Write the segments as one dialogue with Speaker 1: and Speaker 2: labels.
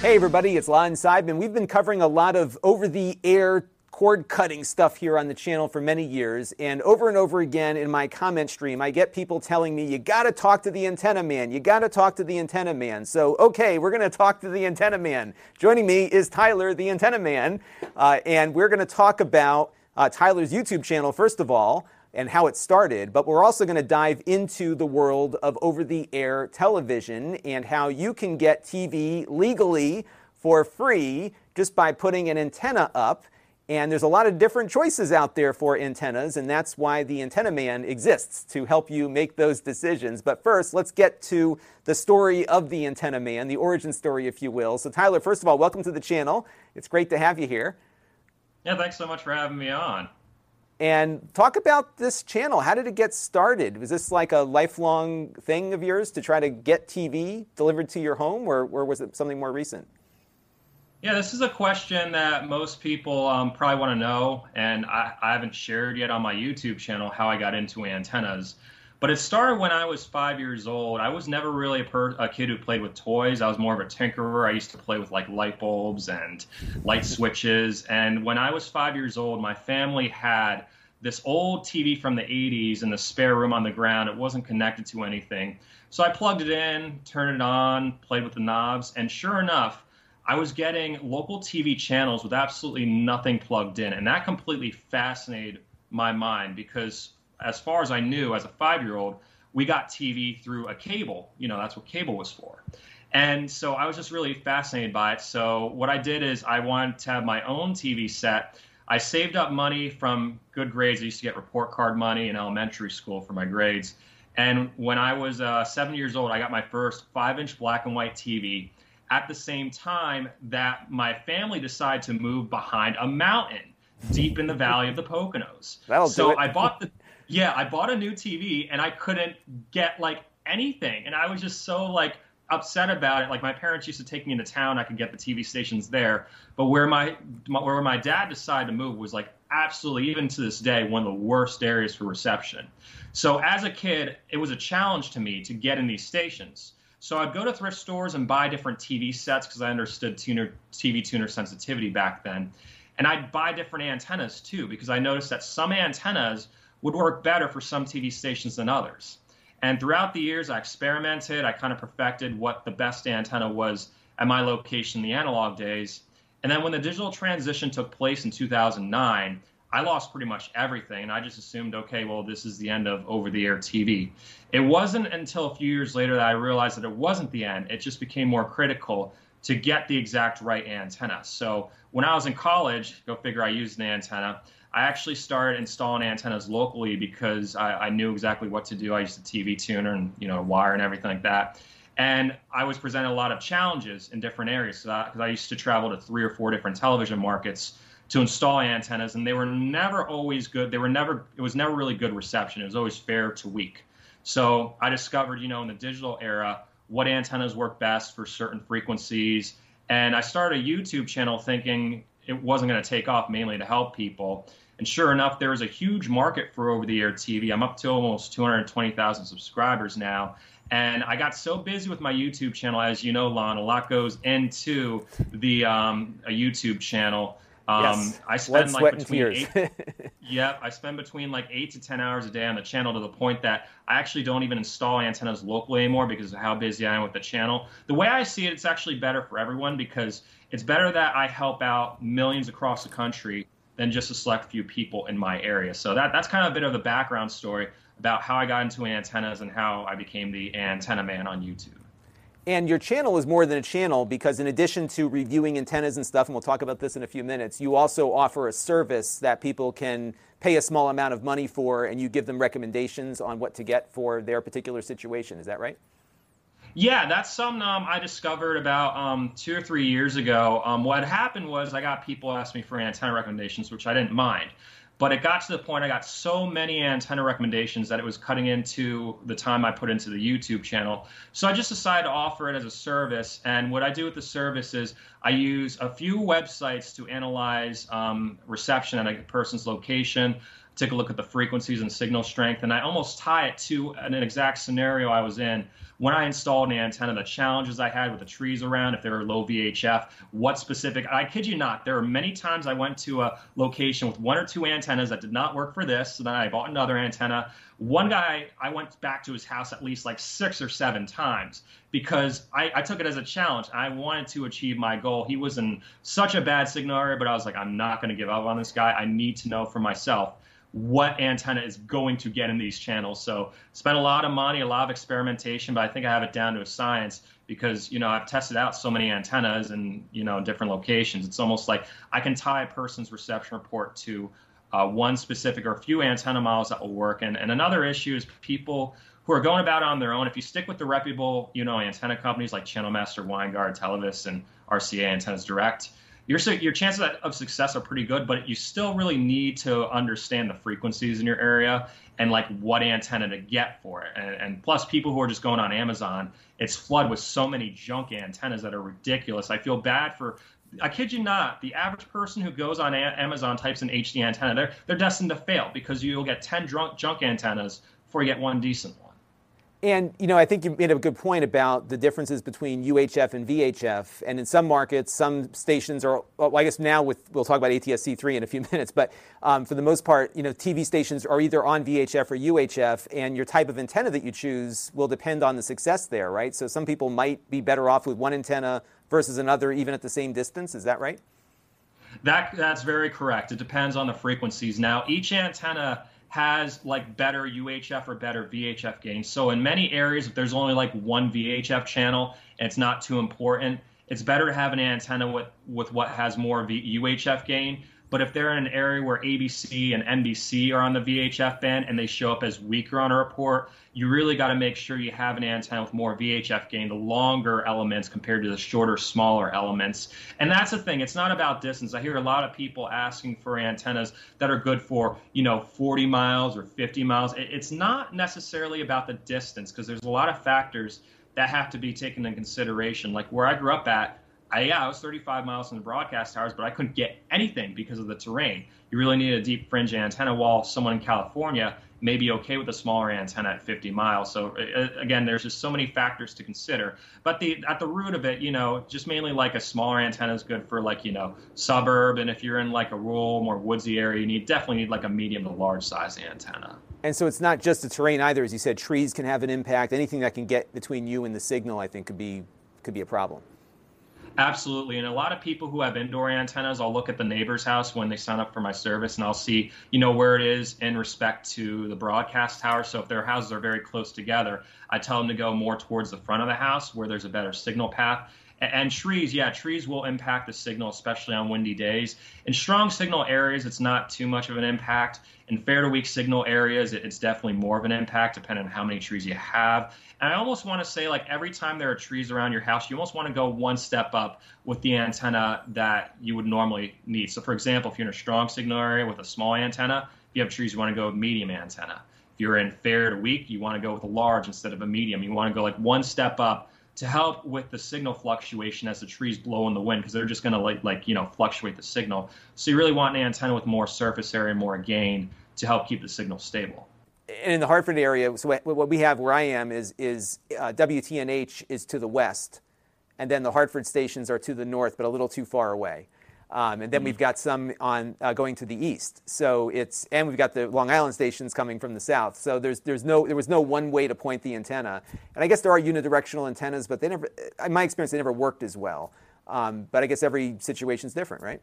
Speaker 1: Hey everybody, it's Lon Seidman. We've been covering a lot of over-the-air cord cutting stuff here on the channel for many years, and over and over again in my comment stream, I get people telling me, you gotta talk to the antenna man, you gotta talk to the antenna man. So, okay, we're gonna talk to the antenna man. Joining me is Tyler, the antenna man, uh, and we're gonna talk about uh, Tyler's YouTube channel, first of all, and how it started, but we're also going to dive into the world of over the air television and how you can get TV legally for free just by putting an antenna up. And there's a lot of different choices out there for antennas, and that's why the Antenna Man exists to help you make those decisions. But first, let's get to the story of the Antenna Man, the origin story, if you will. So, Tyler, first of all, welcome to the channel. It's great to have you here.
Speaker 2: Yeah, thanks so much for having me on.
Speaker 1: And talk about this channel. How did it get started? Was this like a lifelong thing of yours to try to get TV delivered to your home, or, or was it something more recent?
Speaker 2: Yeah, this is a question that most people um, probably want to know, and I, I, haven't shared yet on my YouTube channel how I got into antennas. But it started when I was five years old. I was never really a, per, a kid who played with toys. I was more of a tinkerer. I used to play with like light bulbs and light switches. And when I was five years old, my family had this old TV from the 80s in the spare room on the ground. It wasn't connected to anything. So I plugged it in, turned it on, played with the knobs, and sure enough, I was getting local TV channels with absolutely nothing plugged in. And that completely fascinated my mind because as far as I knew, as a five year old, we got TV through a cable. You know, that's what cable was for. And so I was just really fascinated by it. So what I did is I wanted to have my own TV set. I saved up money from good grades. I used to get report card money in elementary school for my grades. And when I was uh, seven years old, I got my first five inch black and white TV at the same time that my family decided to move behind a mountain deep in the valley of the Poconos.
Speaker 1: That'll
Speaker 2: so. I bought the yeah, I bought a new TV and I couldn't get like anything. And I was just so like upset about it. Like my parents used to take me into town, I could get the TV stations there. But where my, my where my dad decided to move was like absolutely even to this day one of the worst areas for reception. So as a kid, it was a challenge to me to get in these stations. So I'd go to thrift stores and buy different TV sets because I understood tuner, TV tuner sensitivity back then. And I'd buy different antennas too because I noticed that some antennas would work better for some TV stations than others. And throughout the years, I experimented. I kind of perfected what the best antenna was at my location in the analog days. And then when the digital transition took place in 2009, I lost pretty much everything. And I just assumed, okay, well, this is the end of over the air TV. It wasn't until a few years later that I realized that it wasn't the end. It just became more critical to get the exact right antenna. So when I was in college, go figure, I used an antenna. I actually started installing antennas locally because I, I, knew exactly what to do. I used a TV tuner and you know wire and everything like that. And I was presented a lot of challenges in different areas because so I used to travel to three or four different television markets to install antennas, and they were never always good. They were never. It was never really good reception. It was always fair to weak. So I discovered, you know, in the digital era, what antennas work best for certain frequencies. And I started a YouTube channel thinking it wasn't going to take off mainly to help people. And sure enough, there is a huge market for over the air TV. I'm up to almost 220,000 subscribers now. And I got so busy with my YouTube channel, as you know, Lon, a lot goes into the um, a YouTube channel.
Speaker 1: Um, yes. I spend Blood, like between eight,
Speaker 2: yep, I spend between like eight to ten hours a day on the channel to the point that I actually don't even install antennas locally anymore because of how busy I am with the channel. The way I see it, it's actually better for everyone because it's better that I help out millions across the country than just a select few people in my area. So that that's kind of a bit of the background story about how I got into antennas and how I became the antenna man on YouTube.
Speaker 1: And your channel is more than a channel because, in addition to reviewing antennas and stuff, and we'll talk about this in a few minutes, you also offer a service that people can pay a small amount of money for, and you give them recommendations on what to get for their particular situation. Is that right?
Speaker 2: Yeah, that's something um, I discovered about um, two or three years ago. Um, what happened was I got people asking me for antenna recommendations, which I didn't mind. But it got to the point I got so many antenna recommendations that it was cutting into the time I put into the YouTube channel. So I just decided to offer it as a service. And what I do with the service is I use a few websites to analyze um, reception at a person's location, take a look at the frequencies and signal strength, and I almost tie it to an exact scenario I was in when I installed an antenna, the challenges I had with the trees around, if they were low VHF, what specific, I kid you not, there are many times I went to a location with one or two antennas that did not work for this. So then I bought another antenna. One guy, I went back to his house at least like six or seven times because I, I took it as a challenge. I wanted to achieve my goal. He was in such a bad signal area, but I was like, I'm not going to give up on this guy. I need to know for myself what antenna is going to get in these channels. So spent a lot of money, a lot of experimentation, but I think I have it down to a science because you know I've tested out so many antennas and you know different locations. It's almost like I can tie a person's reception report to uh, one specific or a few antenna models that will work. And and another issue is people who are going about on their own. If you stick with the reputable you know antenna companies like Channel Master, Winegard, Televes, and RCA Antennas Direct your your chances of success are pretty good, but you still really need to understand the frequencies in your area and like what antenna to get for it. And, and plus, people who are just going on Amazon, it's flooded with so many junk antennas that are ridiculous. I feel bad for. I kid you not, the average person who goes on a- Amazon types in HD antenna, they're they're destined to fail because you'll get ten drunk junk antennas before you get one decent one.
Speaker 1: And you know, I think you made a good point about the differences between UHF and VHF. And in some markets, some stations are. Well, I guess now with we'll talk about ATSC3 in a few minutes. But um, for the most part, you know, TV stations are either on VHF or UHF, and your type of antenna that you choose will depend on the success there, right? So some people might be better off with one antenna versus another, even at the same distance. Is that right?
Speaker 2: That that's very correct. It depends on the frequencies. Now, each antenna has like better UHF or better VHF gain. So in many areas, if there's only like one VHF channel and it's not too important, it's better to have an antenna with, with what has more v- UHF gain but if they're in an area where ABC and NBC are on the VHF band and they show up as weaker on a report, you really got to make sure you have an antenna with more VHF gain, the longer elements compared to the shorter, smaller elements. And that's the thing. It's not about distance. I hear a lot of people asking for antennas that are good for, you know, 40 miles or 50 miles. It's not necessarily about the distance because there's a lot of factors that have to be taken into consideration. Like where I grew up at, I, yeah, I was 35 miles from the broadcast towers, but I couldn't get anything because of the terrain. You really need a deep fringe antenna. While someone in California may be okay with a smaller antenna at 50 miles. So again, there's just so many factors to consider. But the at the root of it, you know, just mainly like a smaller antenna is good for like you know suburb, and if you're in like a rural, more woodsy area, you need definitely need like a medium to large size antenna.
Speaker 1: And so it's not just the terrain either, as you said. Trees can have an impact. Anything that can get between you and the signal, I think, could be could be a problem.
Speaker 2: Absolutely. And a lot of people who have indoor antennas, I'll look at the neighbor's house when they sign up for my service and I'll see, you know, where it is in respect to the broadcast tower. So if their houses are very close together, I tell them to go more towards the front of the house where there's a better signal path. And trees, yeah, trees will impact the signal, especially on windy days. In strong signal areas, it's not too much of an impact. In fair to weak signal areas, it's definitely more of an impact depending on how many trees you have. And I almost want to say, like, every time there are trees around your house, you almost want to go one step up with the antenna that you would normally need. So, for example, if you're in a strong signal area with a small antenna, if you have trees, you want to go medium antenna. If you're in fair to weak, you want to go with a large instead of a medium. You want to go like one step up to help with the signal fluctuation as the trees blow in the wind because they're just going to like like you know fluctuate the signal. So you really want an antenna with more surface area, more gain to help keep the signal stable.
Speaker 1: And in the Hartford area, so what we have where I am is is uh, WTNH is to the west, and then the Hartford stations are to the north, but a little too far away. Um, and then mm-hmm. we've got some on uh, going to the east. So it's and we've got the Long Island stations coming from the south. So there's there's no there was no one way to point the antenna. And I guess there are unidirectional antennas, but they never, in my experience, they never worked as well. Um, but I guess every situation is different, right?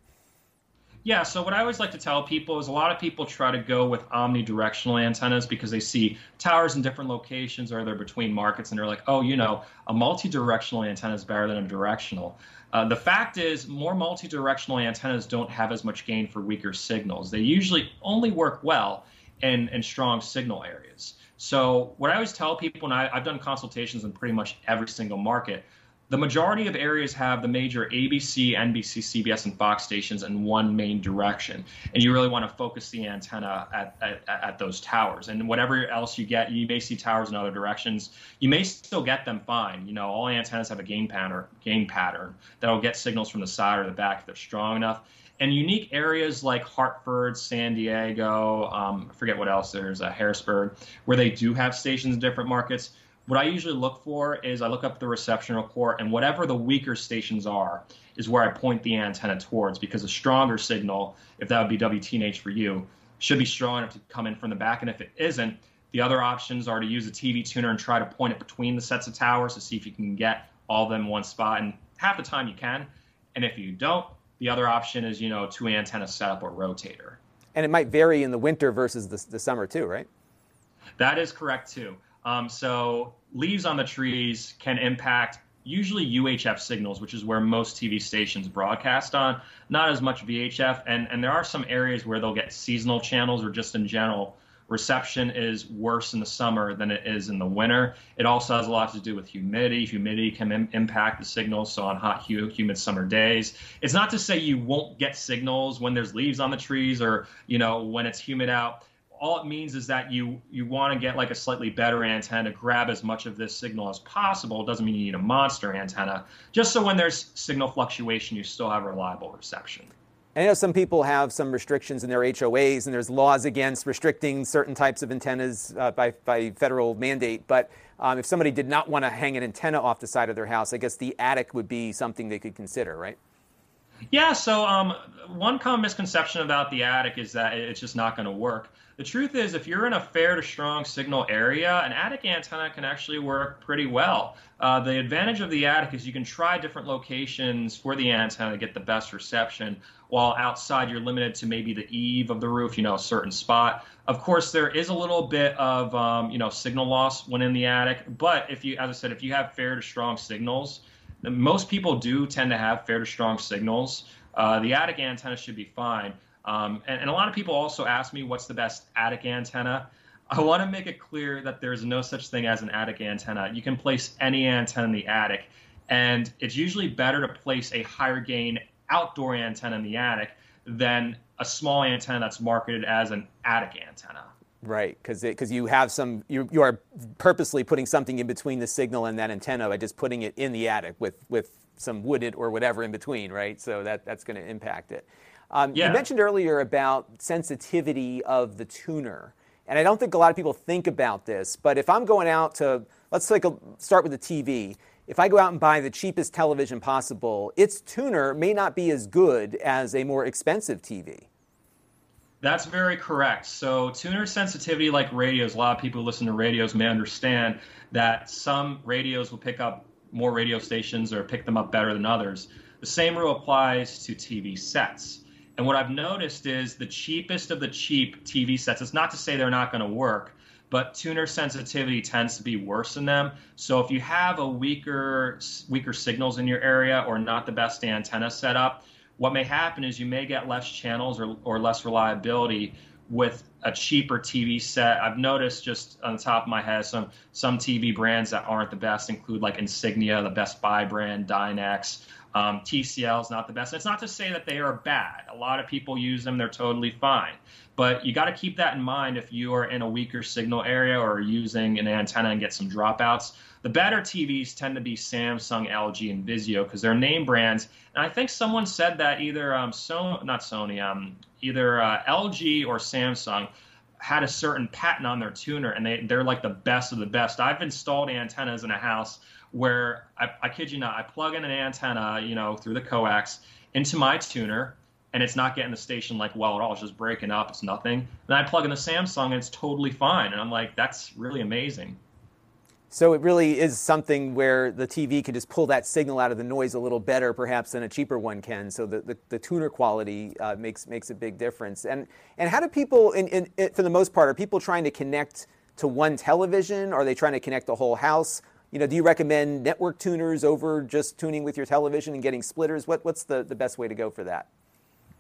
Speaker 2: Yeah, so what I always like to tell people is a lot of people try to go with omnidirectional antennas because they see towers in different locations or they're between markets and they're like, oh, you know, a multi-directional antenna is better than a directional. Uh, the fact is, more multi-directional antennas don't have as much gain for weaker signals. They usually only work well in, in strong signal areas. So what I always tell people, and I, I've done consultations in pretty much every single market, the majority of areas have the major ABC, NBC, CBS, and Fox stations in one main direction. And you really want to focus the antenna at, at, at, those towers. And whatever else you get, you may see towers in other directions. You may still get them fine. You know, all antennas have a gain pattern, gain pattern that'll get signals from the side or the back if they're strong enough. And unique areas like Hartford, San Diego, um, I forget what else, there's uh, Harrisburg, where they do have stations in different markets what I usually look for is I look up the reception report, and whatever the weaker stations are is where I point the antenna towards because a stronger signal, if that would be WTNH for you, should be strong enough to come in from the back. And if it isn't, the other options are to use a TV tuner and try to point it between the sets of towers to see if you can get all of them in one spot. And half the time you can. And if you don't, the other option is, you know, two antenna setup or rotator.
Speaker 1: And it might vary in the winter versus the, the summer too, right?
Speaker 2: That is correct too. Um, so leaves on the trees can impact usually UHF signals, which is where most TV stations broadcast on, not as much VHF. And, and there are some areas where they'll get seasonal channels or just in general, reception is worse in the summer than it is in the winter. It also has a lot to do with humidity. Humidity can Im- impact the signals. So on hot, humid summer days, it's not to say you won't get signals when there's leaves on the trees or, you know, when it's humid out all it means is that you you want to get like a slightly better antenna, grab as much of this signal as possible. It doesn't mean you need a monster antenna, just so when there's signal fluctuation, you still have reliable reception.
Speaker 1: I know some people have some restrictions in their HOAs, and there's laws against restricting certain types of antennas uh, by, by federal mandate. But um, if somebody did not want to hang an antenna off the side of their house, I guess the attic would be something they could consider, right?
Speaker 2: Yeah, so um, one common misconception about the attic is that it's just not going to work. The truth is, if you're in a fair to strong signal area, an attic antenna can actually work pretty well. Uh, the advantage of the attic is you can try different locations for the antenna to get the best reception, while outside you're limited to maybe the eave of the roof, you know, a certain spot. Of course, there is a little bit of, um, you know, signal loss when in the attic, but if you, as I said, if you have fair to strong signals, most people do tend to have fair to strong signals. Uh, the attic antenna should be fine. Um, and, and, a lot of people also ask me what's the best attic antenna. I want to make it clear that there's no such thing as an attic antenna. You can place any antenna in the attic, and it's usually better to place a higher gain outdoor antenna in the attic than a small antenna that's marketed as an attic antenna.
Speaker 1: Right, because because you have some you you are purposely putting something in between the signal and that antenna by just putting it in the attic with with some wooded or whatever in between, right? So that that's going to impact it. Um, yeah. You mentioned earlier about sensitivity of the tuner, and I don't think a lot of people think about this. But if I'm going out to let's take a, start with the TV. If I go out and buy the cheapest television possible, its tuner may not be as good as a more expensive TV.
Speaker 2: That's very correct. So, tuner sensitivity, like radios, a lot of people who listen to radios may understand that some radios will pick up more radio stations or pick them up better than others. The same rule applies to TV sets. And what I've noticed is the cheapest of the cheap TV sets, it's not to say they're not going to work, but tuner sensitivity tends to be worse in them. So if you have a weaker weaker signals in your area or not the best antenna setup, what may happen is you may get less channels or, or less reliability with a cheaper TV set. I've noticed just on the top of my head some some TV brands that aren't the best include like Insignia, the Best Buy brand, Dynex, um, TCL is not the best. It's not to say that they are bad. A lot of people use them; they're totally fine. But you got to keep that in mind if you are in a weaker signal area or using an antenna and get some dropouts. The better TVs tend to be Samsung, LG, and Vizio because they're name brands. And I think someone said that either um, so not Sony, um, either uh, LG or Samsung had a certain patent on their tuner, and they they're like the best of the best. I've installed antennas in a house where I, I kid you not, I plug in an antenna, you know, through the coax into my tuner, and it's not getting the station like well at all. It's just breaking up. It's nothing. Then I plug in the Samsung, and it's totally fine. And I'm like, that's really amazing.
Speaker 1: So it really is something where the TV can just pull that signal out of the noise a little better, perhaps, than a cheaper one can. So the, the, the tuner quality uh, makes makes a big difference. And and how do people, in, in, for the most part, are people trying to connect to one television? Are they trying to connect the whole house? You know, do you recommend network tuners over just tuning with your television and getting splitters? What, what's the, the best way to go for that?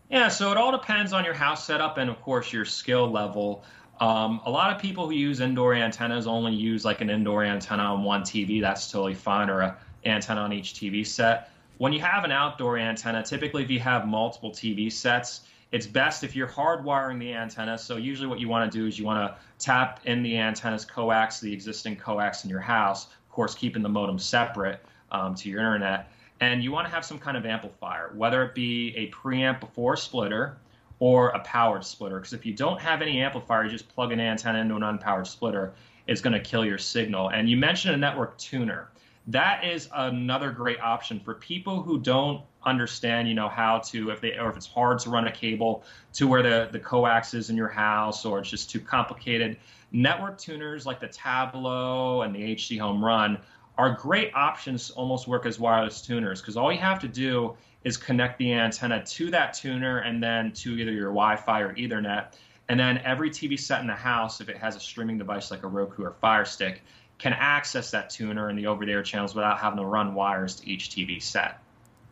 Speaker 2: Yeah, so it all depends on your house setup and, of course, your skill level. Um, a lot of people who use indoor antennas only use like an indoor antenna on one TV. That's totally fine, or a antenna on each TV set. When you have an outdoor antenna, typically if you have multiple TV sets, it's best if you're hardwiring the antenna. So usually what you want to do is you want to tap in the antenna's coax, the existing coax in your house, course keeping the modem separate um, to your internet. And you want to have some kind of amplifier, whether it be a preamp before splitter or a powered splitter. Because if you don't have any amplifier, you just plug an antenna into an unpowered splitter, it's going to kill your signal. And you mentioned a network tuner. That is another great option for people who don't understand, you know, how to if they or if it's hard to run a cable to where the the coax is in your house or it's just too complicated. Network tuners like the Tablo and the HD Home Run are great options almost work as wireless tuners because all you have to do is connect the antenna to that tuner and then to either your Wi-Fi or Ethernet. And then every TV set in the house, if it has a streaming device like a Roku or Fire Stick, can access that tuner and the over-the-air channels without having to run wires to each TV set.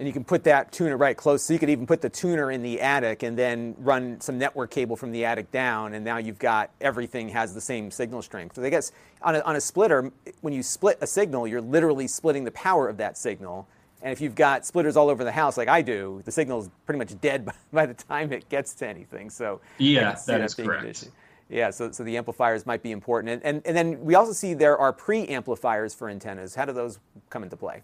Speaker 1: And you can put that tuner right close. So you could even put the tuner in the attic and then run some network cable from the attic down. And now you've got everything has the same signal strength. So I guess on a, on a splitter, when you split a signal, you're literally splitting the power of that signal. And if you've got splitters all over the house, like I do, the signal is pretty much dead by, by the time it gets to anything. So
Speaker 2: yeah, that is correct.
Speaker 1: Yeah, so, so the amplifiers might be important. And, and, and then we also see there are pre-amplifiers for antennas. How do those come into play?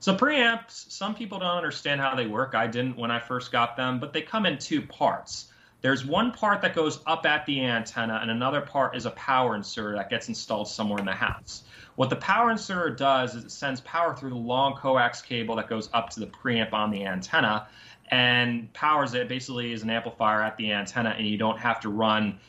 Speaker 2: So preamps, some people don't understand how they work. I didn't when I first got them, but they come in two parts. There's one part that goes up at the antenna, and another part is a power inserter that gets installed somewhere in the house. What the power inserter does is it sends power through the long coax cable that goes up to the preamp on the antenna and powers it basically as an amplifier at the antenna, and you don't have to run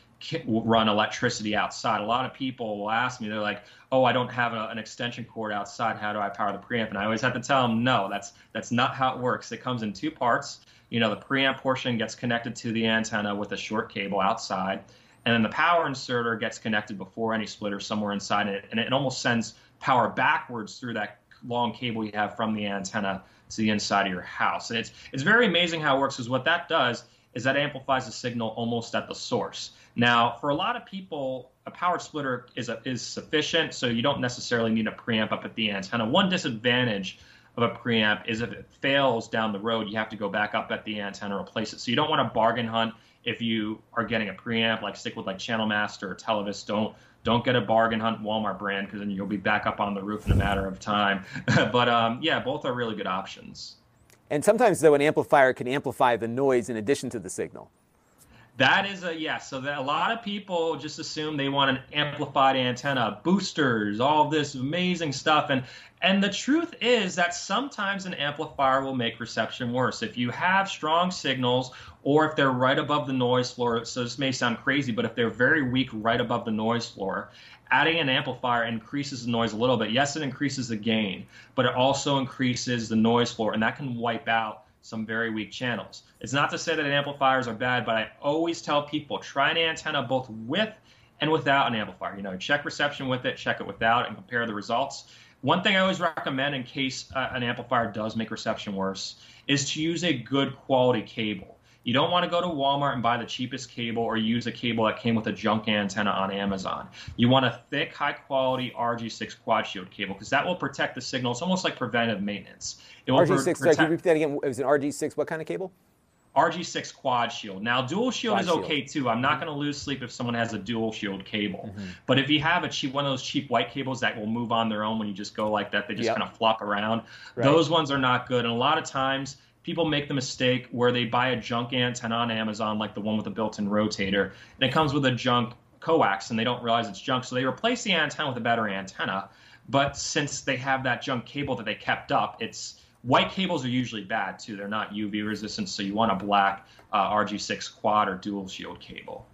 Speaker 2: run electricity outside. A lot of people will ask me, they're like, "Oh, I don't have a, an extension cord outside. How do I power the preamp?" And I always have to tell them, "No, that's that's not how it works. It comes in two parts. You know, the preamp portion gets connected to the antenna with a short cable outside, and then the power inserter gets connected before any splitter somewhere inside it, and it almost sends power backwards through that long cable you have from the antenna to the inside of your house. And it's it's very amazing how it works. Because what that does is that amplifies the signal almost at the source. Now, for a lot of people, a power splitter is a, is sufficient, so you don't necessarily need a preamp up at the antenna. One disadvantage of a preamp is if it fails down the road, you have to go back up at the antenna and replace it. So you don't want to bargain hunt if you are getting a preamp. Like stick with like Channel Master or Televes. Don't don't get a bargain hunt Walmart brand because then you'll be back up on the roof in a matter of time. but um, yeah, both are really good options.
Speaker 1: And sometimes, though, an amplifier can amplify the noise in addition to the signal.
Speaker 2: That is a yes. So that a lot of people just assume they want an amplified antenna, boosters, all this amazing stuff, and and the truth is that sometimes an amplifier will make reception worse. If you have strong signals, or if they're right above the noise floor. So this may sound crazy, but if they're very weak right above the noise floor, adding an amplifier increases the noise a little bit. Yes, it increases the gain, but it also increases the noise floor, and that can wipe out some very weak channels. It's not to say that amplifiers are bad, but I always tell people try an antenna both with and without an amplifier. You know, check reception with it, check it without, and compare the results. One thing I always recommend in case uh, an amplifier does make reception worse is to use a good quality cable. You don't want to go to Walmart and buy the cheapest cable or use a cable that came with a junk antenna on Amazon. You want a thick, high quality RG6 quad shield cable because that will protect the signal. It's almost like preventive maintenance.
Speaker 1: It will RG6, sorry, can you repeat that again? It was an RG6, what kind of cable?
Speaker 2: RG6 quad shield. Now, dual shield quad is okay shield. too. I'm not mm-hmm. going to lose sleep if someone has a dual shield cable. Mm-hmm. But if you have a cheap one of those cheap white cables that will move on their own when you just go like that, they just yep. kind of flop around. Right. Those ones are not good. And a lot of times people make the mistake where they buy a junk antenna on Amazon, like the one with the built-in rotator, and it comes with a junk coax, and they don't realize it's junk, so they replace the antenna with a better antenna. But since they have that junk cable that they kept up, it's white cables are usually bad too. They're not UV resistant, so you want a black uh, RG6 quad or dual shield cable.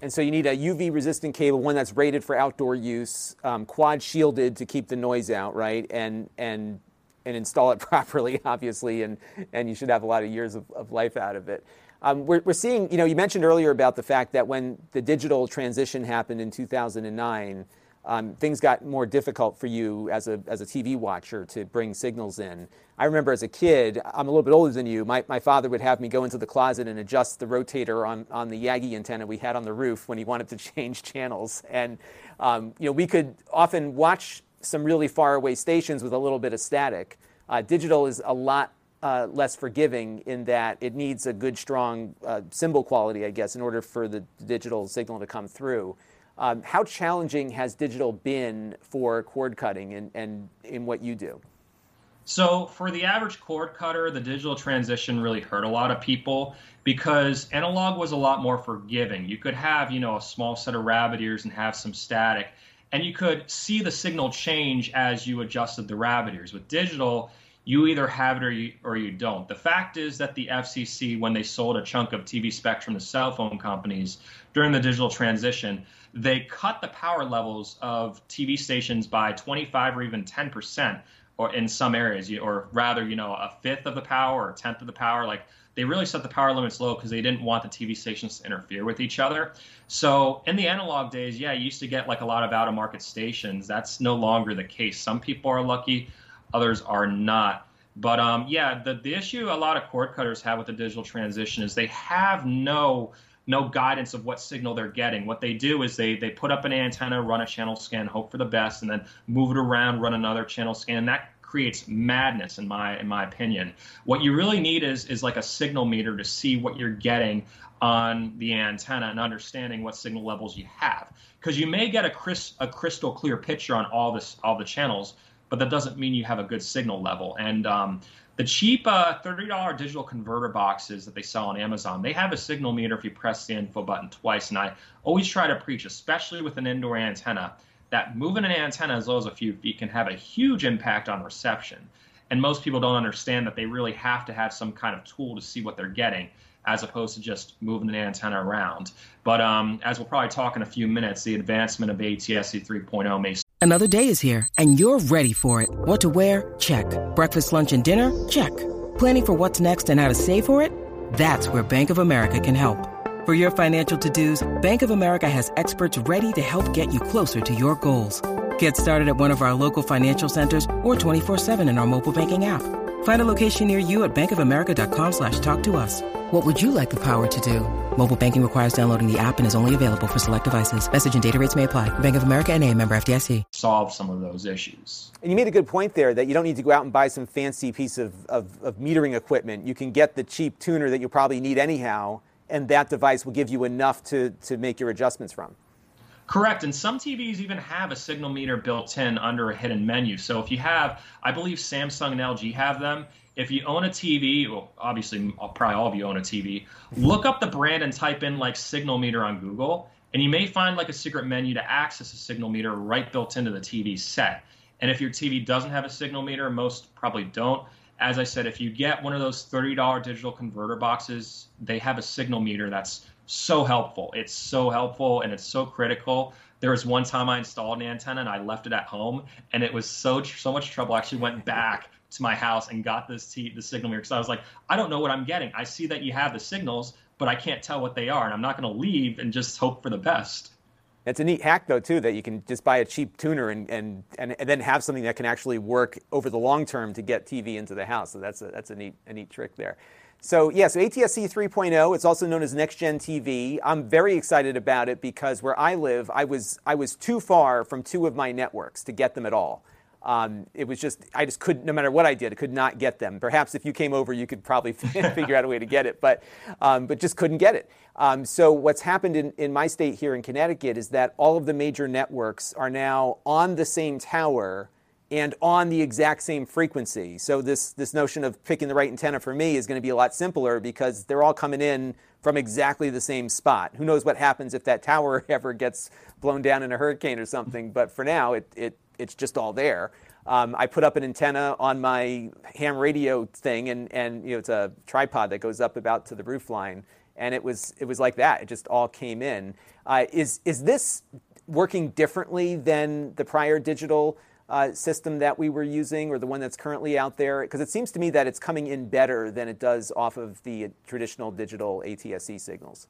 Speaker 1: And so you need a UV resistant cable, one that's rated for outdoor use, um, quad shielded to keep the noise out, right? And and and install it properly, obviously, and, and you should have a lot of years of, of life out of it. Um, we're, we're seeing, you know, you mentioned earlier about the fact that when the digital transition happened in 2009, um, things got more difficult for you as a, as a TV watcher to bring signals in. I remember as a kid, I'm a little bit older than you, my, my father would have me go into the closet and adjust the rotator on, on the Yagi antenna we had on the roof when he wanted to change channels. And um, you know, we could often watch some really far away stations with a little bit of static. Uh, digital is a lot uh, less forgiving in that it needs a good, strong uh, symbol quality, I guess, in order for the digital signal to come through. Um, how challenging has digital been for cord cutting and, and in what you do?
Speaker 2: So, for the average cord cutter, the digital transition really hurt a lot of people because analog was a lot more forgiving. You could have, you know, a small set of rabbit ears and have some static, and you could see the signal change as you adjusted the rabbit ears. With digital, you either have it or you, or you don't. The fact is that the FCC, when they sold a chunk of TV spectrum to cell phone companies during the digital transition, they cut the power levels of TV stations by 25 or even 10 percent, or in some areas, or rather, you know, a fifth of the power or a tenth of the power. Like they really set the power limits low because they didn't want the TV stations to interfere with each other. So in the analog days, yeah, you used to get like a lot of out of market stations. That's no longer the case. Some people are lucky others are not. But um, yeah, the, the issue a lot of cord cutters have with the digital transition is they have no no guidance of what signal they're getting. What they do is they they put up an antenna, run a channel scan, hope for the best, and then move it around, run another channel scan. And that creates madness in my in my opinion. What you really need is is like a signal meter to see what you're getting on the antenna and understanding what signal levels you have. Because you may get a crisp, a crystal clear picture on all this all the channels, but that doesn't mean you have a good signal level. And um, the cheap uh, $30 digital converter boxes that they sell on Amazon, they have a signal meter if you press the info button twice. And I always try to preach, especially with an indoor antenna, that moving an antenna as low as a few feet can have a huge impact on reception. And most people don't understand that they really have to have some kind of tool to see what they're getting as opposed to just moving an antenna around. But um, as we'll probably talk in a few minutes, the advancement of ATSC 3.0 may
Speaker 3: Another day is here, and you're ready for it. What to wear? Check. Breakfast, lunch, and dinner? Check. Planning for what's next and how to save for it? That's where Bank of America can help. For your financial to-dos, Bank of America has experts ready to help get you closer to your goals. Get started at one of our local financial centers or 24-7 in our mobile banking app. Find a location near you at bankofamerica.com slash talk to us. What would you like the power to do? Mobile banking requires downloading the app and is only available for select devices. Message and data rates may apply. Bank of America and a member FDIC.
Speaker 2: Solve some of those issues.
Speaker 1: And you made a good point there that you don't need to go out and buy some fancy piece of, of, of metering equipment. You can get the cheap tuner that you probably need anyhow, and that device will give you enough to, to make your adjustments from.
Speaker 2: Correct. And some TVs even have a signal meter built in under a hidden menu. So if you have, I believe Samsung and LG have them, if you own a TV, well, obviously uh, probably all of you own a TV, look up the brand and type in like signal meter on Google, and you may find like a secret menu to access a signal meter right built into the TV set. And if your TV doesn't have a signal meter, most probably don't. As I said, if you get one of those $30 digital converter boxes, they have a signal meter that's so helpful. It's so helpful and it's so critical. There was one time I installed an antenna and I left it at home, and it was so so much trouble. I actually went back to my house and got this t- the signal meter because I was like, I don't know what I'm getting. I see that you have the signals, but I can't tell what they are, and I'm not going to leave and just hope for the best.
Speaker 1: It's a neat hack, though, too, that you can just buy a cheap tuner and, and, and, and, then have something that can actually work over the long term to get TV into the house. So that's a, that's a, neat, a neat trick there. So, yeah, so ATSC 3.0, it's also known as Next Gen TV. I'm very excited about it because where I live, I was, I was too far from two of my networks to get them at all. Um, it was just, I just couldn't, no matter what I did, I could not get them. Perhaps if you came over, you could probably figure out a way to get it, but, um, but just couldn't get it. Um, so what's happened in, in my state here in Connecticut is that all of the major networks are now on the same tower and on the exact same frequency. So this, this notion of picking the right antenna for me is going to be a lot simpler because they're all coming in from exactly the same spot. Who knows what happens if that tower ever gets blown down in a hurricane or something, but for now it, it, it's just all there. Um, I put up an antenna on my ham radio thing, and, and you know, it's a tripod that goes up about to the roof line, and it was it was like that. It just all came in. Uh, is is this working differently than the prior digital uh, system that we were using, or the one that's currently out there? Because it seems to me that it's coming in better than it does off of the traditional digital ATSC signals.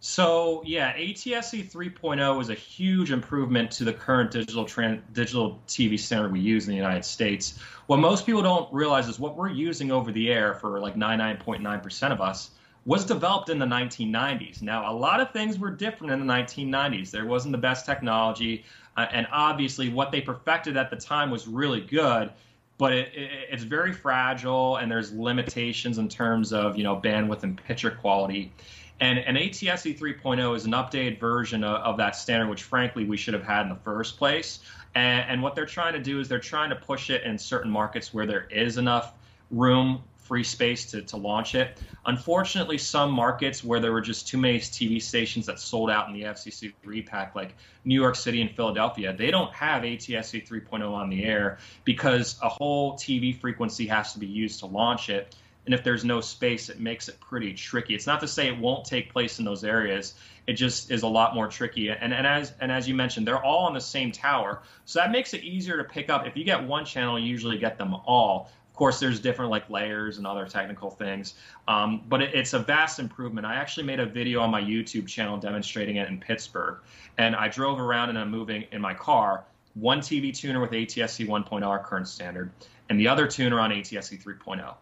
Speaker 2: So yeah, ATSC 3.0 is a huge improvement to the current digital digital TV standard we use in the United States. What most people don't realize is what we're using over the air for like 99.9% of us was developed in the 1990s. Now, a lot of things were different in the 1990s. There wasn't the best technology, Uh, and obviously, what they perfected at the time was really good. But it, it, it's very fragile, and there's limitations in terms of you know bandwidth and picture quality. And, and ATSC 3.0 is an updated version of, of, that standard, which frankly we should have had in the first place. And, and what they're trying to do is they're trying to push it in certain markets where there is enough room free space to, to launch it. Unfortunately, some markets where there were just too many TV stations that sold out in the FCC repack, like New York City and Philadelphia, they don't have ATSC 3.0 on the air because a whole TV frequency has to be used to launch it. And if there's no space, it makes it pretty tricky. It's not to say it won't take place in those areas. It just is a lot more tricky. And, and as and as you mentioned, they're all on the same tower, so that makes it easier to pick up. If you get one channel, you usually get them all course, there's different like layers and other technical things, um, but it, it's a vast improvement. I actually made a video on my YouTube channel demonstrating it in Pittsburgh, and I drove around and I'm moving in my car. One TV tuner with ATSC 1.0, current standard, and the other tuner on ATSC 3.0.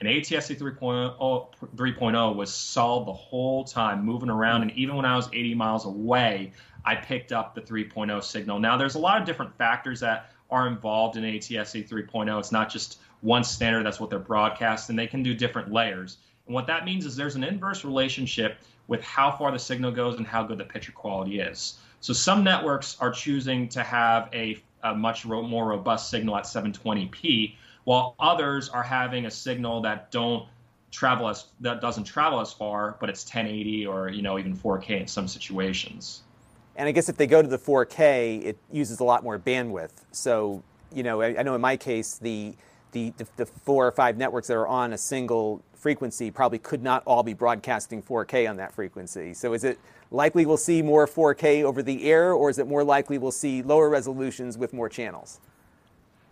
Speaker 2: And ATSC 3.0, 3.0 was solid the whole time, moving around. And even when I was 80 miles away, I picked up the 3.0 signal. Now, there's a lot of different factors that are involved in ATSC 3.0. It's not just one standard, that's what they're broadcast, and They can do different layers. And what that means is there's an inverse relationship with how far the signal goes and how good the picture quality is. So some networks are choosing to have a, a much ro- more robust signal at 720p, while others are having a signal that don't travel as that doesn't travel as far, but it's 1080 or you know even 4K in some situations.
Speaker 1: And I guess if they go to the 4K, it uses a lot more bandwidth. So you know, I, I know in my case the the, the, the, four or five networks that are on a single frequency probably could not all be broadcasting 4K on that frequency. So is it likely we'll see more 4K over the air, or is it more likely we'll see lower resolutions with more channels?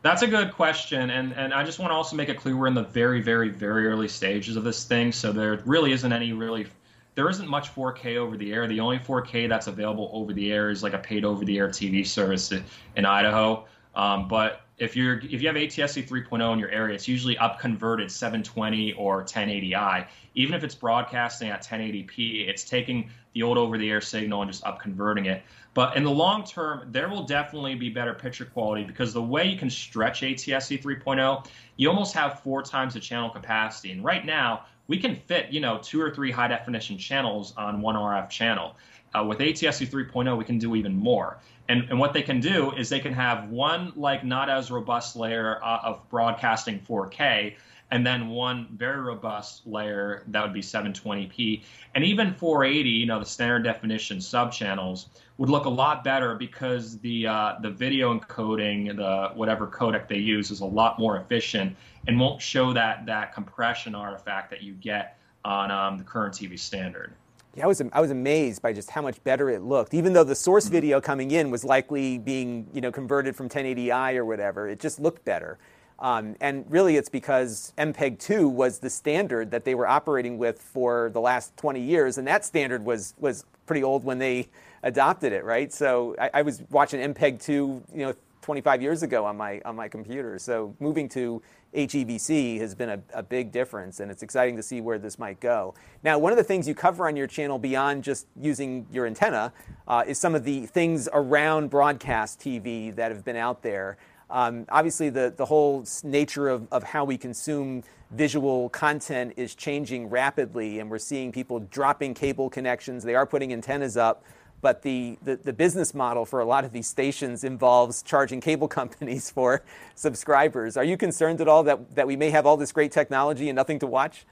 Speaker 2: That's a good question, and and I just want to also make it clear we're in the very, very, very early stages of this thing, so there really isn't any really there isn't much 4K over the air. The only 4K that's available over the air is like a paid over the air TV service in Idaho. Um, but if you're if you have ATSC 3.0 in your area, it's usually up converted 720 or 1080i. Even if it's broadcasting at 1080p, it's taking the old over-the-air signal and just up converting it. But in the long term, there will definitely be better picture quality because the way you can stretch ATSC 3.0, you almost have four times the channel capacity. And right now, we can fit you know two or three high definition channels on one RF channel. Uh, with ATSC 3.0, we can do even more. And, and what they can do is they can have one like not as robust layer uh, of broadcasting 4K, and then one very robust layer that would be 720p, and even 480. You know, the standard definition subchannels would look a lot better because the uh, the video encoding, the whatever codec they use, is a lot more efficient and won't show that that compression artifact that you get on um, the current TV standard.
Speaker 1: Yeah, I was I was amazed by just how much better it looked. Even though the source mm-hmm. video coming in was likely being you know converted from 1080i or whatever, it just looked better. Um, and really, it's because MPEG-2 was the standard that they were operating with for the last 20 years, and that standard was was pretty old when they adopted it, right? So I, I was watching MPEG-2, you know, 25 years ago on my on my computer. So moving to HEVC has been a, a, big difference, and it's exciting to see where this might go. Now, one of the things you cover on your channel beyond just using your antenna uh, is some of the things around broadcast TV that have been out there. Um, obviously, the, the whole nature of, of how we consume visual content is changing rapidly, and we're seeing people dropping cable connections. They are putting antennas up but the, the, the, business model for a lot of these stations involves charging cable companies for subscribers. Are you concerned at all that, that we may have all this great technology and nothing to watch?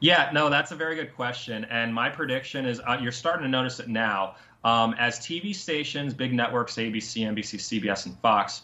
Speaker 2: Yeah, no, that's a very good question. And my prediction is uh, you're starting to notice it now. Um, as TV stations, big networks, ABC, NBC, CBS, and Fox,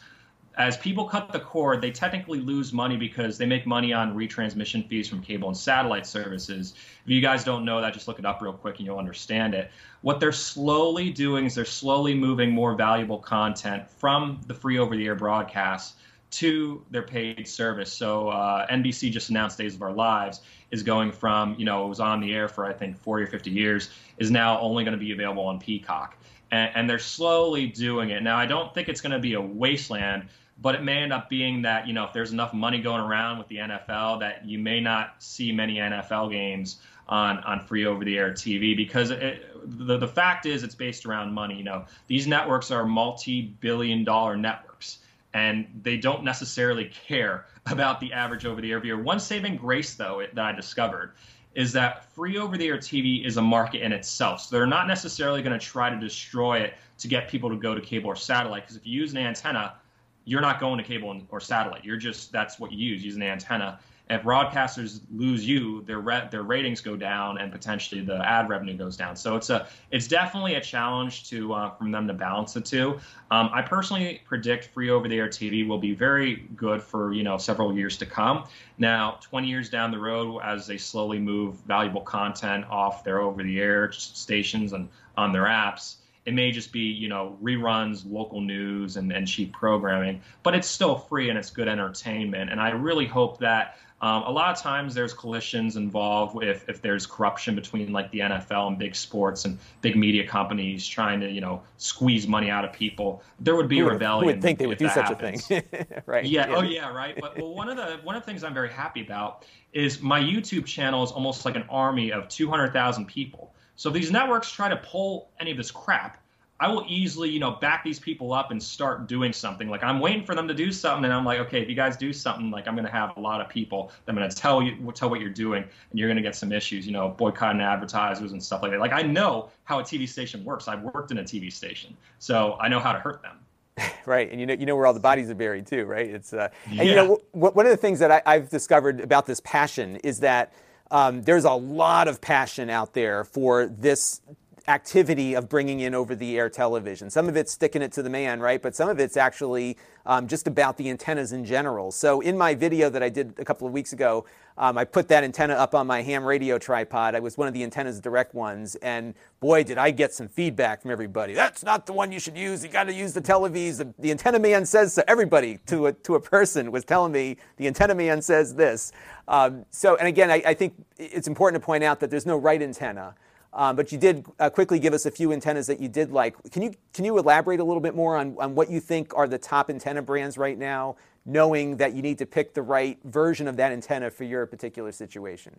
Speaker 2: as people cut the cord, they technically lose money because they make money on retransmission fees from cable and satellite services. If you guys don't know that, just look it up real quick and you'll understand it. What they're slowly doing is they're slowly moving more valuable content from the free over the air broadcasts to their paid service. So uh, NBC just announced Days of Our Lives is going from, you know, it was on the air for I think 40 or 50 years, is now only going to be available on Peacock. And, and they're slowly doing it. Now, I don't think it's going to be a wasteland, but it may end up being that, you know, if there's enough money going around with the NFL, that you may not see many NFL games on, on free over the air TV because it, the, the fact is it's based around money. You know, these networks are multi billion dollar networks and they don't necessarily care about the average over the air viewer. One saving grace, though, that I discovered is that free over the air TV is a market in itself. So they're not necessarily going to try to destroy it to get people to go to cable or satellite. Because if you use an antenna, you're not going to cable or satellite. You're just that's what you use, use an antenna if broadcasters lose you, their re- their ratings go down and potentially the ad revenue goes down. So it's a it's definitely a challenge to uh, from them to balance the two. Um, I personally predict free over the air TV will be very good for you know several years to come. Now, 20 years down the road, as they slowly move valuable content off their over the air stations and on their apps it may just be you know reruns local news and, and cheap programming but it's still free and it's good entertainment and i really hope that um, a lot of times there's collisions involved if, if there's corruption between like the NFL and big sports and big media companies trying to you know squeeze money out of people. There would be
Speaker 1: who
Speaker 2: a rebellion.
Speaker 1: Who would think they would do such
Speaker 2: happens.
Speaker 1: a thing? right.
Speaker 2: Yeah. yeah. Oh yeah. Right. But well, one of the one of the things I'm very happy about is my YouTube channel is almost like an army of 200,000 people. So if these networks try to pull any of this crap, I will easily, you know, back these people up and start doing something. Like I'm waiting for them to do something, and I'm like, okay, if you guys do something, like I'm going to have a lot of people that I'm going to tell you, tell what you're doing, and you're going to get some issues, you know, boycotting advertisers and stuff like that. Like I know how a TV station works. I've worked in a TV station, so I know how to hurt them.
Speaker 1: right, and you know you know where all the bodies are buried too, right? It's uh, yeah. and you know w- one of the things that I, have discovered about this passion is that um, there's a lot of passion out there for this activity of bringing in over the air television. Some of it's sticking it to the man, right? But some of it's actually um, just about the antennas in general. So in my video that I did a couple of weeks ago, um, I put that antenna up on my ham radio tripod. I was one of the antennas direct ones, and boy, did I get some feedback from everybody. That's not the one you should use. You got to use the Televes. The, the, antenna man says so. Everybody to a, to a person was telling me the antenna man says this. Um, so, and again, I, I think it's important to point out that there's no right antenna. Um, but you did uh, quickly give us a few antennas that you did like. Can you can you elaborate a little bit more on, what you think are the top antenna brands right now, knowing that you need to pick the right version of that antenna for your particular situation?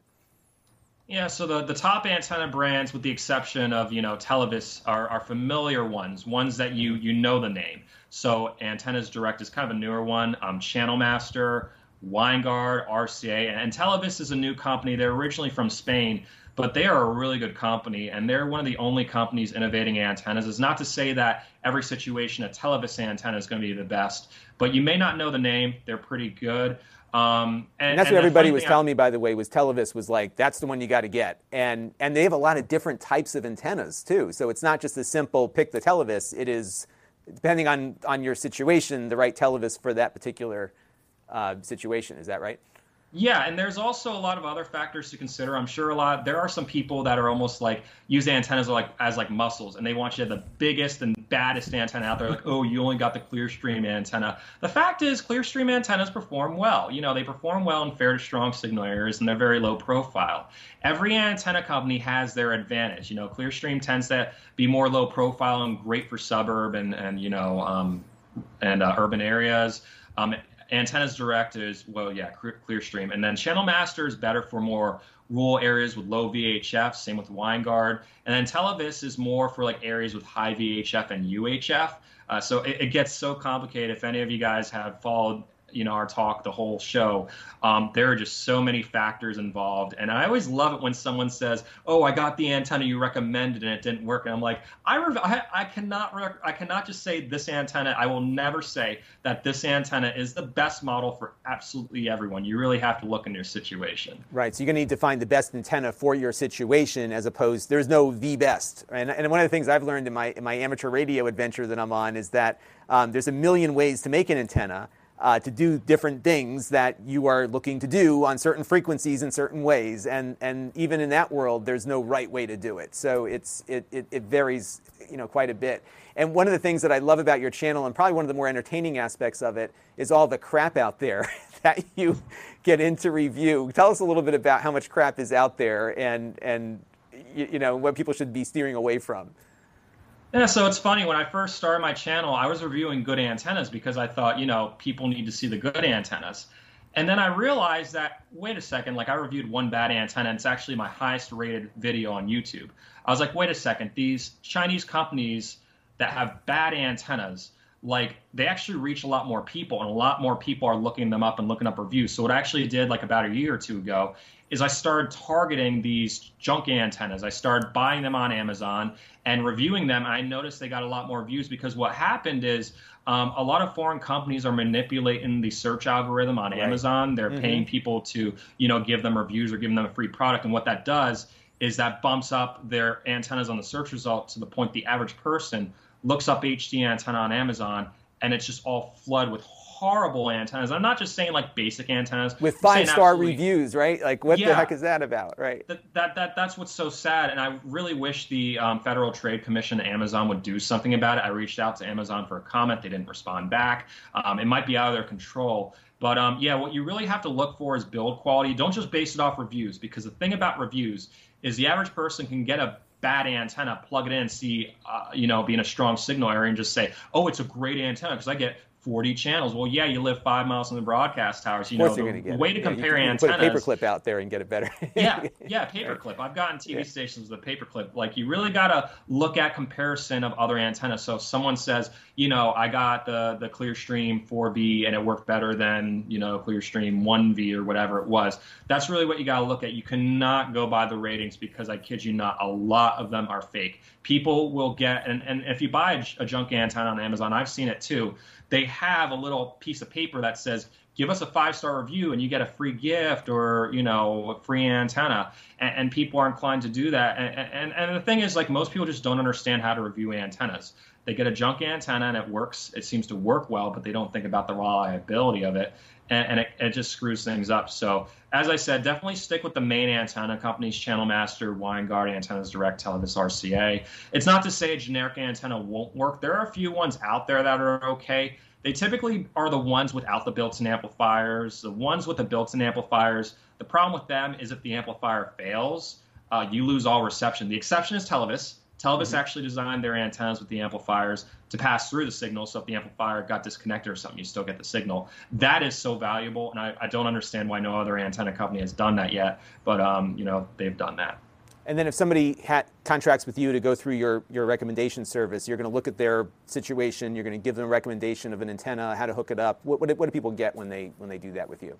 Speaker 2: Yeah, so the, top antenna brands, with the exception of you know Televes, are, familiar ones, ones that you you know the name. So Antennas Direct is kind of a newer one. Um, Channel Master, Winegard, RCA, and Televes is a new company. They're originally from Spain, but they are a really good company and they're one of the only companies innovating antennas. It's not to say that every situation a Televes antenna is going to be the best, but you may not know the name. They're pretty good.
Speaker 1: Um, and, and, that's and what everybody was telling I, me, by the way, was Televes was like, that's the one you got to get. And, and they have a lot of different types of antennas too. So it's not just a simple pick the Televes. It is, depending on, on your situation, the right Televes for that particular uh, situation. Is that right?
Speaker 2: Yeah, and there's also a lot of other factors to consider. I'm sure a lot there are some people that are almost like use antennas like as like muscles, and they want you to have the biggest and baddest antenna out there. Like, oh, you only got the Clearstream antenna. The fact is, Clearstream antennas perform well. You know, they perform well in fair to strong signal areas, and they're very low profile. Every antenna company has their advantage. You know, Clearstream tends to be more low profile and great for suburb and and you know um, and uh, urban areas. Um, Antennas Direct is, well, yeah, Clearstream. And then Channel Master is better for more rural areas with low VHF, same with Winegard. And then Televes is more for like areas with high VHF and UHF. Uh, so it, it, gets so complicated. If any of you guys have followed you know our talk the whole show. Um, there are just so many factors involved. And i always love it when someone says oh i got the antenna you recommended and it didn't work. And i'm like i rev- I, I, cannot rec- i cannot just say this antenna. I will never say that this antenna is the best model for absolutely everyone. You really have to look in your situation.
Speaker 1: Right so you're going to need to find the best antenna for your situation as opposed there's no the best. And, and one of the things i've learned in my in my amateur radio adventure that i'm on is that um, there's a million ways to make an antenna uh, to do different things that you are looking to do on certain frequencies in certain ways. And, and even in that world, there's no right way to do it. So it's, it, it, it varies you know, quite a bit. And one of the things that I love about your channel, and probably one of the more entertaining aspects of it, is all the crap out there that you get into review. Tell us a little bit about how much crap is out there and, and you, you know, what people should be steering away from.
Speaker 2: Yeah, so it's funny. When I first started my channel, I was reviewing good antennas because I thought, you know, people need to see the good antennas. And then I realized that, wait a second, like I reviewed one bad antenna, and it's actually my highest rated video on YouTube. I was like, wait a second, these Chinese companies that have bad antennas, like they actually reach a lot more people, and a lot more people are looking them up and looking up reviews. So what I actually did, like about a year or two ago, is I started targeting these junk antennas. I started buying them on Amazon and reviewing them. I noticed they got a lot more views because what happened is um, a lot of foreign companies are manipulating the search algorithm on right. Amazon. They're mm-hmm. paying people to, you know, give them reviews or giving them a free product. And what that does is that bumps up their antennas on the search results to the point the average person looks up HD antenna on Amazon and it's just all flood with horrible antennas. I'm not just saying like basic antennas
Speaker 1: with five star reviews, right? Like what yeah, the heck is that about, right?
Speaker 2: That, that that that's what's so sad, and I really wish the um, Federal Trade Commission, Amazon, would do something about it. I reached out to Amazon for a comment, they didn't respond back. Um, it might be out of their control. But um, yeah, what you really have to look for is build quality. Don't just base it off reviews because the thing about reviews is the average person can get a bad antenna, plug it in, see, uh, you know, be in a strong signal area, and just say, "Oh, it's a great antenna," because I get 40 channels. Well, yeah, you live five miles from the broadcast towers. You know, the, the way to yeah, compare you can,
Speaker 1: antennas. Put a paperclip out there and get it better.
Speaker 2: yeah, yeah, paperclip. I've gotten TV yeah. stations with a paperclip. Like you really got to look at comparison of other antennas. So if someone says, you know, I got the the Clearstream 4B and it worked better than you know Clearstream 1V or whatever it was. That's really what you got to look at. You cannot go by the ratings because I kid you not, a lot of them are fake. People will get and and if you buy a, a junk antenna on Amazon, I've seen it too they have a little piece of paper that says give us a five star review and you get a free gift or you know a free antenna. And, and people are inclined to do that. And, and, and the thing is like most people just don't understand how to review antennas. They get a junk antenna and it works. It seems to work well but they don't think about the reliability of it and, and it, it, just screws things up so as i said definitely stick with the main antenna companies channel master Winegard antennas direct televes rca it's not to say a generic antenna won't work there are a few ones out there that are okay they typically are the ones without the built-in amplifiers. The ones with the built-in amplifiers, the problem with them is if the amplifier fails, uh, you lose all reception. The exception is Televes. Televes mm-hmm. actually designed their antennas with the amplifiers to pass through the signal. So if the amplifier got disconnected or something, you still get the signal. That is so valuable, and I, I don't understand why no other antenna company has done that yet. But um, you know, they've done that.
Speaker 1: And then if somebody ha- contracts with you to go through your, your recommendation service, you're going to look at their situation, you're going to give them a recommendation of an antenna, how to hook it up. What, what, what do people get when they, when they do that with you?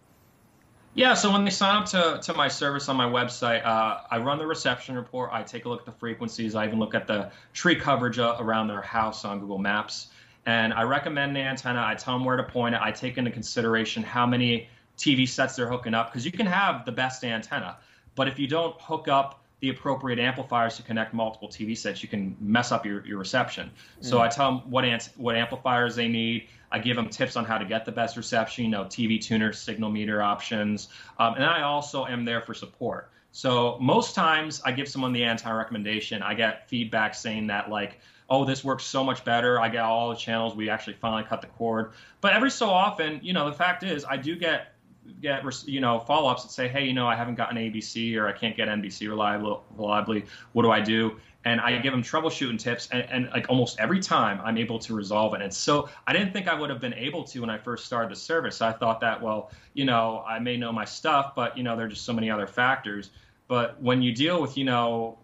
Speaker 2: Yeah, so when they sign up to, to my service on my website, uh, I run the reception report. I take a look at the frequencies. I even look at the tree coverage uh, around their house on Google Maps. And I recommend the antenna. I tell them where to point it. I take into consideration how many TV sets they're hooking up because you can have the best antenna. But if you don't hook up the appropriate amplifiers to connect multiple TV sets, you can mess up your, your reception. Mm. So I tell them what ans- what amplifiers they need. I give them tips on how to get the best reception, you know, TV tuner, signal meter options, um, and I also am there for support. So most times I give someone the anti recommendation. I get feedback saying that like, oh, this works so much better. I get all the channels. We actually finally cut the cord. But every so often, you know, the fact is I do get get you know follow-ups that say hey you know i haven't gotten abc or i can't get nbc reliably reliably. What do i do? And i give them troubleshooting tips and, and, like almost every time i'm able to resolve it. And so i didn't think i would have been able to when i first started the service. I thought that well you know i may know my stuff but you know there are just so many other factors. But when you deal with you know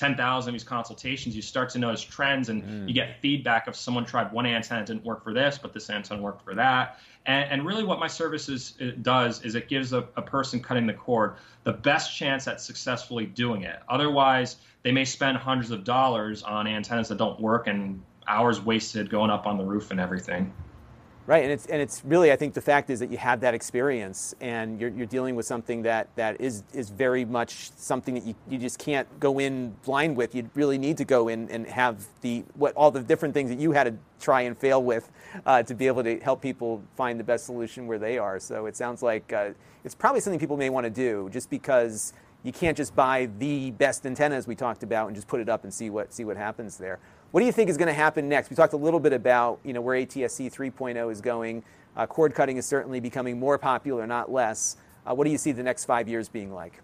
Speaker 2: 10,000 of these consultations, you start to notice trends and mm. you get feedback of someone tried one antenna, didn't work for this, but this antenna worked for that. And, and really, what my services does is it gives a, a person cutting the cord the best chance at successfully doing it. Otherwise, they may spend hundreds of dollars on antennas that don't work and hours wasted going up on the roof and everything.
Speaker 1: Right, and it's and it's really I think the fact is that you have that experience and you're, you're dealing with something that, that is is very much something that you, you just can't go in blind with. You really need to go in and have the what all the different things that you had to try and fail with uh, to be able to help people find the best solution where they are. So it sounds like uh, it's probably something people may want to do just because you can't just buy the best antennas we talked about and just put it up and see what see what happens there. What do you think is going to happen next? We talked a little bit about you know where ATSC 3.0 is going. Uh, cord cutting is certainly becoming more popular, not less. Uh, what do you see the next five years being like?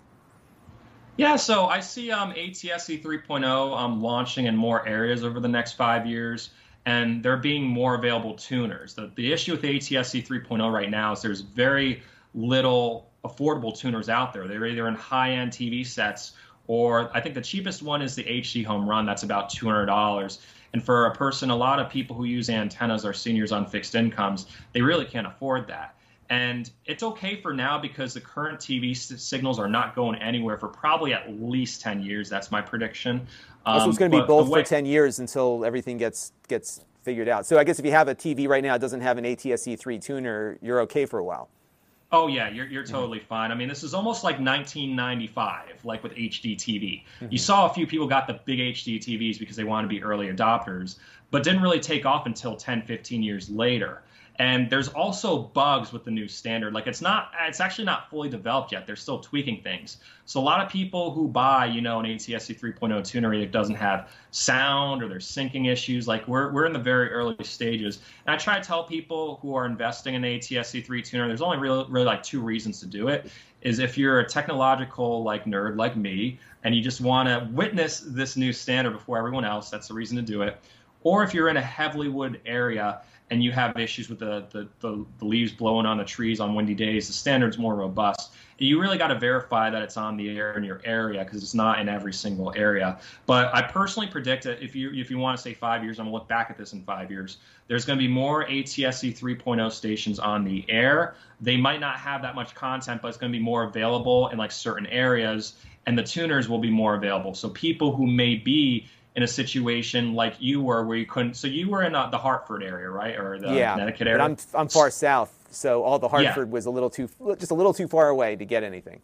Speaker 2: Yeah, so I see um, ATSC 3.0 um, launching in more areas over the next five years, and there being more available tuners. The, the issue with ATSC 3.0 right now is there's very little affordable tuners out there. They're either in high end TV sets or I think the cheapest one is the HD Home Run. That's about $200. And for a person, a lot of people who use antennas are seniors on fixed incomes. They really can't afford that. And it's okay for now because the current TV signals are not going anywhere for probably at least 10 years. That's my prediction.
Speaker 1: Um, so it's going to be both way- for 10 years until everything gets gets figured out. So I guess if you have a TV right now that doesn't have an ATSC3 tuner, you're okay for a while.
Speaker 2: Oh yeah, you're you're totally mm-hmm. fine. I mean, this is almost like 1995, like with HD TV. Mm-hmm. You saw a few people got the big HD TVs because they wanted to be early adopters, but didn't really take off until 10, 15 years later. And there's also bugs with the new standard. Like it's not, it's actually not fully developed yet. They're still tweaking things. So a lot of people who buy, you know, an ATSC 3.0 tuner that doesn't have sound or there's syncing issues. Like we're we're in the very early stages. And I try to tell people who are investing in ATSC 3 tuner, there's only really, really like two reasons to do it. Is if you're a technological like nerd like me and you just want to witness this new standard before everyone else, that's the reason to do it. Or if you're in a heavily wood area and you have issues with the, the, the, the, leaves blowing on the trees on windy days, the standard's more robust. You really got to verify that it's on the air in your area because it's not in every single area. But I personally predict that if you if you want to say five years, I'm gonna look back at this in five years. There's going to be more ATSC 3.0 stations on the air. They might not have that much content, but it's going to be more available in like certain areas, and the tuners will be more available. So people who may be in a situation like you were where you couldn't so you were in uh, the hartford area right or the
Speaker 1: yeah,
Speaker 2: connecticut area
Speaker 1: I'm, I'm far south so all the hartford yeah. was a little too just a little too far away to get anything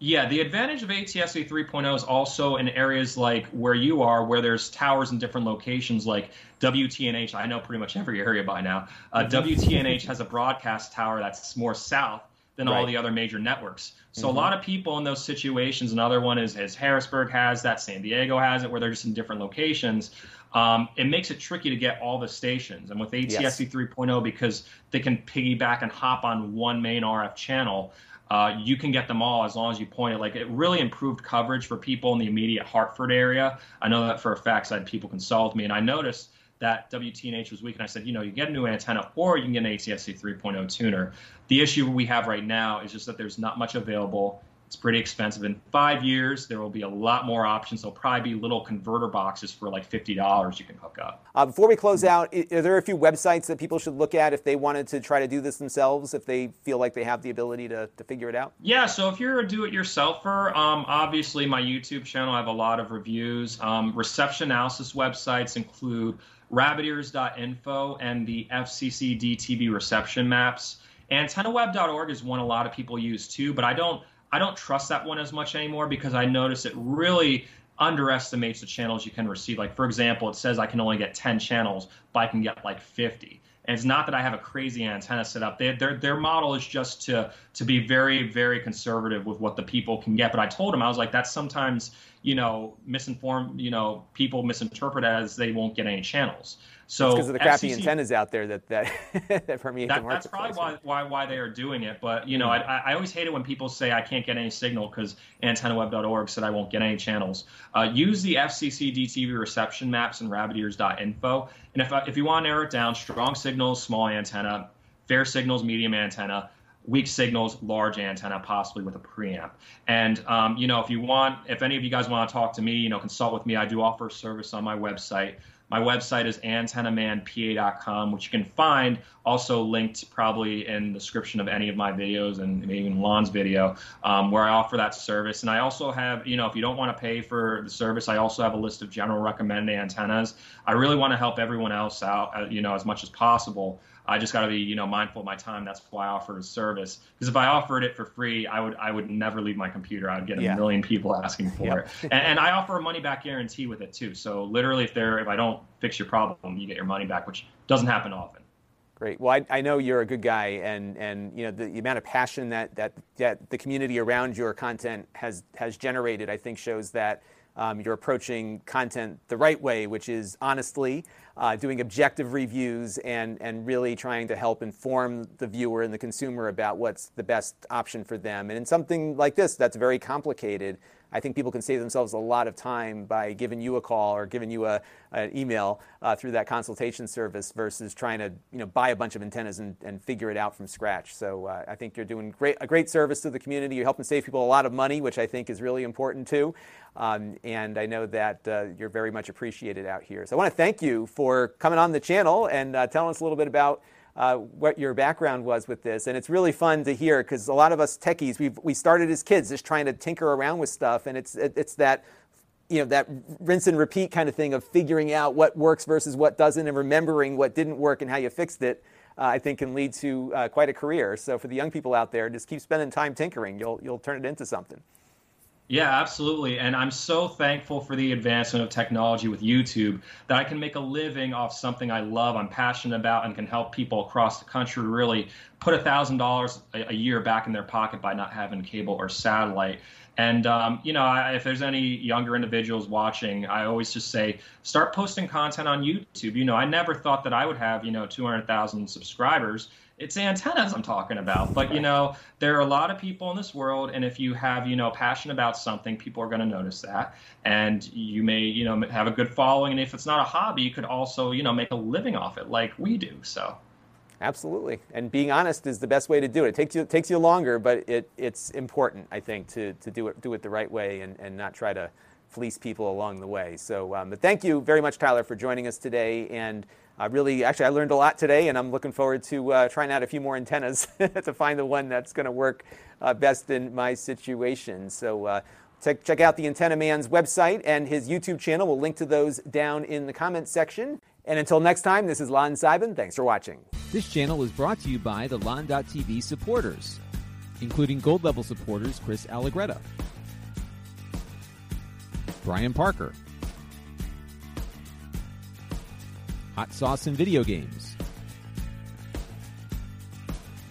Speaker 2: yeah, the advantage of ATSC 3.0 is also in areas like where you are, where there's towers in different locations, like WTNH. I know pretty much every area by now. Uh, mm-hmm. WTNH has a broadcast tower that's more south, than right. all the other major networks. So mm-hmm. a lot of people in those situations, another one is as Harrisburg has that, San Diego has it, where they're just in different locations. Um, it makes it tricky to get all the stations. And with ATSC yes. 3.0, because they can piggyback and hop on one main RF channel, uh, you can get them all as long as you point it. Like it really improved coverage for people in the immediate Hartford area. I know that for a fact. I had people consult me, and I noticed that WTNH was weak, and I said, you know, you get a new antenna or you can get an ATSC 3.0 tuner. The issue we have right now is just that there's not much available. It's pretty expensive. In five years, there will be a lot more options. There'll probably be little converter boxes for like $50 you can hook up.
Speaker 1: Uh, before we close out, are there a few websites that people should look at if they wanted to try to do this themselves, if they feel like they have the ability to, to figure it out?
Speaker 2: Yeah, so if you're a do it yourselfer, um, obviously my YouTube channel, I have a lot of reviews. Um, reception analysis websites include rabbitears.info and the FCC DTV reception maps. AntennaWeb.org is one a lot of people use too, but I don't I don't trust that one as much anymore because I notice it really underestimates the channels you can receive. Like for example, it says I can only get 10 channels, but I can get like 50. And it's not that I have a crazy antenna set up. They, their their model is just to to be very very conservative with what the people can get. But I told them I was like that's sometimes you know misinformed you know people misinterpret as they won't get any channels. So
Speaker 1: because of the crappy FCC, antennas out there that that, that permeate
Speaker 2: that,
Speaker 1: the
Speaker 2: That's probably why, why why they are doing it. But you know, mm. I, I always hate it when people say I can't get any signal because AntennaWeb.org said I won't get any channels. Uh, use the FCC DTV reception maps and rabbitears.info. And if if you want to narrow it down, strong signals, small antenna, fair signals, medium antenna weak signals, large antenna, possibly with a preamp. And um, you know, if you want, if any of you guys want to talk to me, you know, consult with me. I do offer a service on my website. My website is antennamanpa.com, which you can find also linked probably in the description of any of my videos and maybe even Lon's video, um, where I offer that service. And I also have, you know, if you don't want to pay for the service, I also have a list of general recommended antennas. I really want to help everyone else out, uh, you know, as much as possible. I just got to be, you know, mindful of my time. That's why I offer a service. Because if I offered it for free, I would I would never leave my computer. I'd get a yeah. million people asking for yep. it. And, and, I offer a money back guarantee with it too. So literally, if they're if I don't fix your problem, you get your money back, which doesn't happen often.
Speaker 1: Great. Well, I, I, know you're a good guy, and, and you know the, the, amount of passion that, that that the community around your content has has generated, I think, shows that um, you're approaching content the right way, which is honestly uh, doing objective reviews and and really trying to help inform the viewer and the consumer about what's the best option for them. And in something like this, that's very complicated. I think people can save themselves a lot of time by giving you a call or giving you a, an email uh, through that consultation service versus trying to you know buy a bunch of antennas and, and figure it out from scratch. So uh, I think you're doing great, a great service to the community. You're helping save people a lot of money, which I think is really important too. Um, and I know that uh, you're very much appreciated out here. So I want to thank you for coming on the channel and uh, telling us a little bit about uh, what your background was with this. And it's really fun to hear because a lot of us techies, we we started as kids just trying to tinker around with stuff. And it's, it, it's that, you know, that rinse and repeat kind of thing of figuring out what works versus what doesn't and remembering what didn't work and how you fixed it. Uh, I think can lead to uh, quite a career. So for the young people out there, just keep spending time tinkering. You'll, you'll turn it into something.
Speaker 2: Yeah, absolutely. And I'm so thankful for the advancement of technology with YouTube that I can make a living off something I love, I'm passionate about, and can help people across the country really put a $1,000 a year back in their pocket by not having cable or satellite. And, um, you know, I, if there's any younger individuals watching, I always just say, start posting content on YouTube. You know, I never thought that I would have, you know, 200,000 subscribers it's antennas I'm talking about. But you know, there are a lot of people in this world, and if you have you know passion about something, people are going to notice that, and you may you know have a good following. And if it's not a hobby, you could also you know make a living off it, like we do. So.
Speaker 1: Absolutely, and being honest is the best way to do it. It takes you it takes you longer, but it it's important, I think, to to do it do it the right way and, and not try to fleece people along the way. So, um, but thank you very much, Tyler, for joining us today. And I really, actually, I learned a lot today, and I'm looking forward to uh, trying out a few more antennas to find the one that's going to work uh, best in my situation. So, uh, check, check out the Antenna Man's website and his YouTube channel. We'll link to those down in the comments section. And until next time, this is Lon Seidman. Thanks for watching.
Speaker 4: This channel is brought to you by the Lon.TV supporters, including gold level supporters Chris Allegretta. Brian Parker. Hot Sauce and Video Games.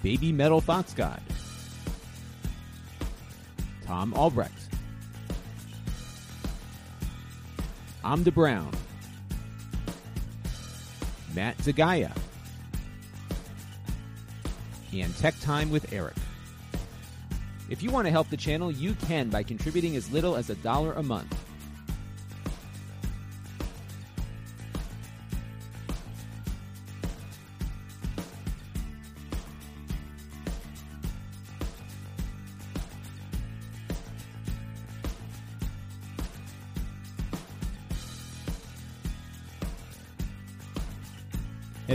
Speaker 4: Baby Metal Fox God. Tom Albrecht. Amda Brown. Matt Zagaya. And Tech Time with Eric. If you want to help the channel, you can by contributing as little as a dollar a month.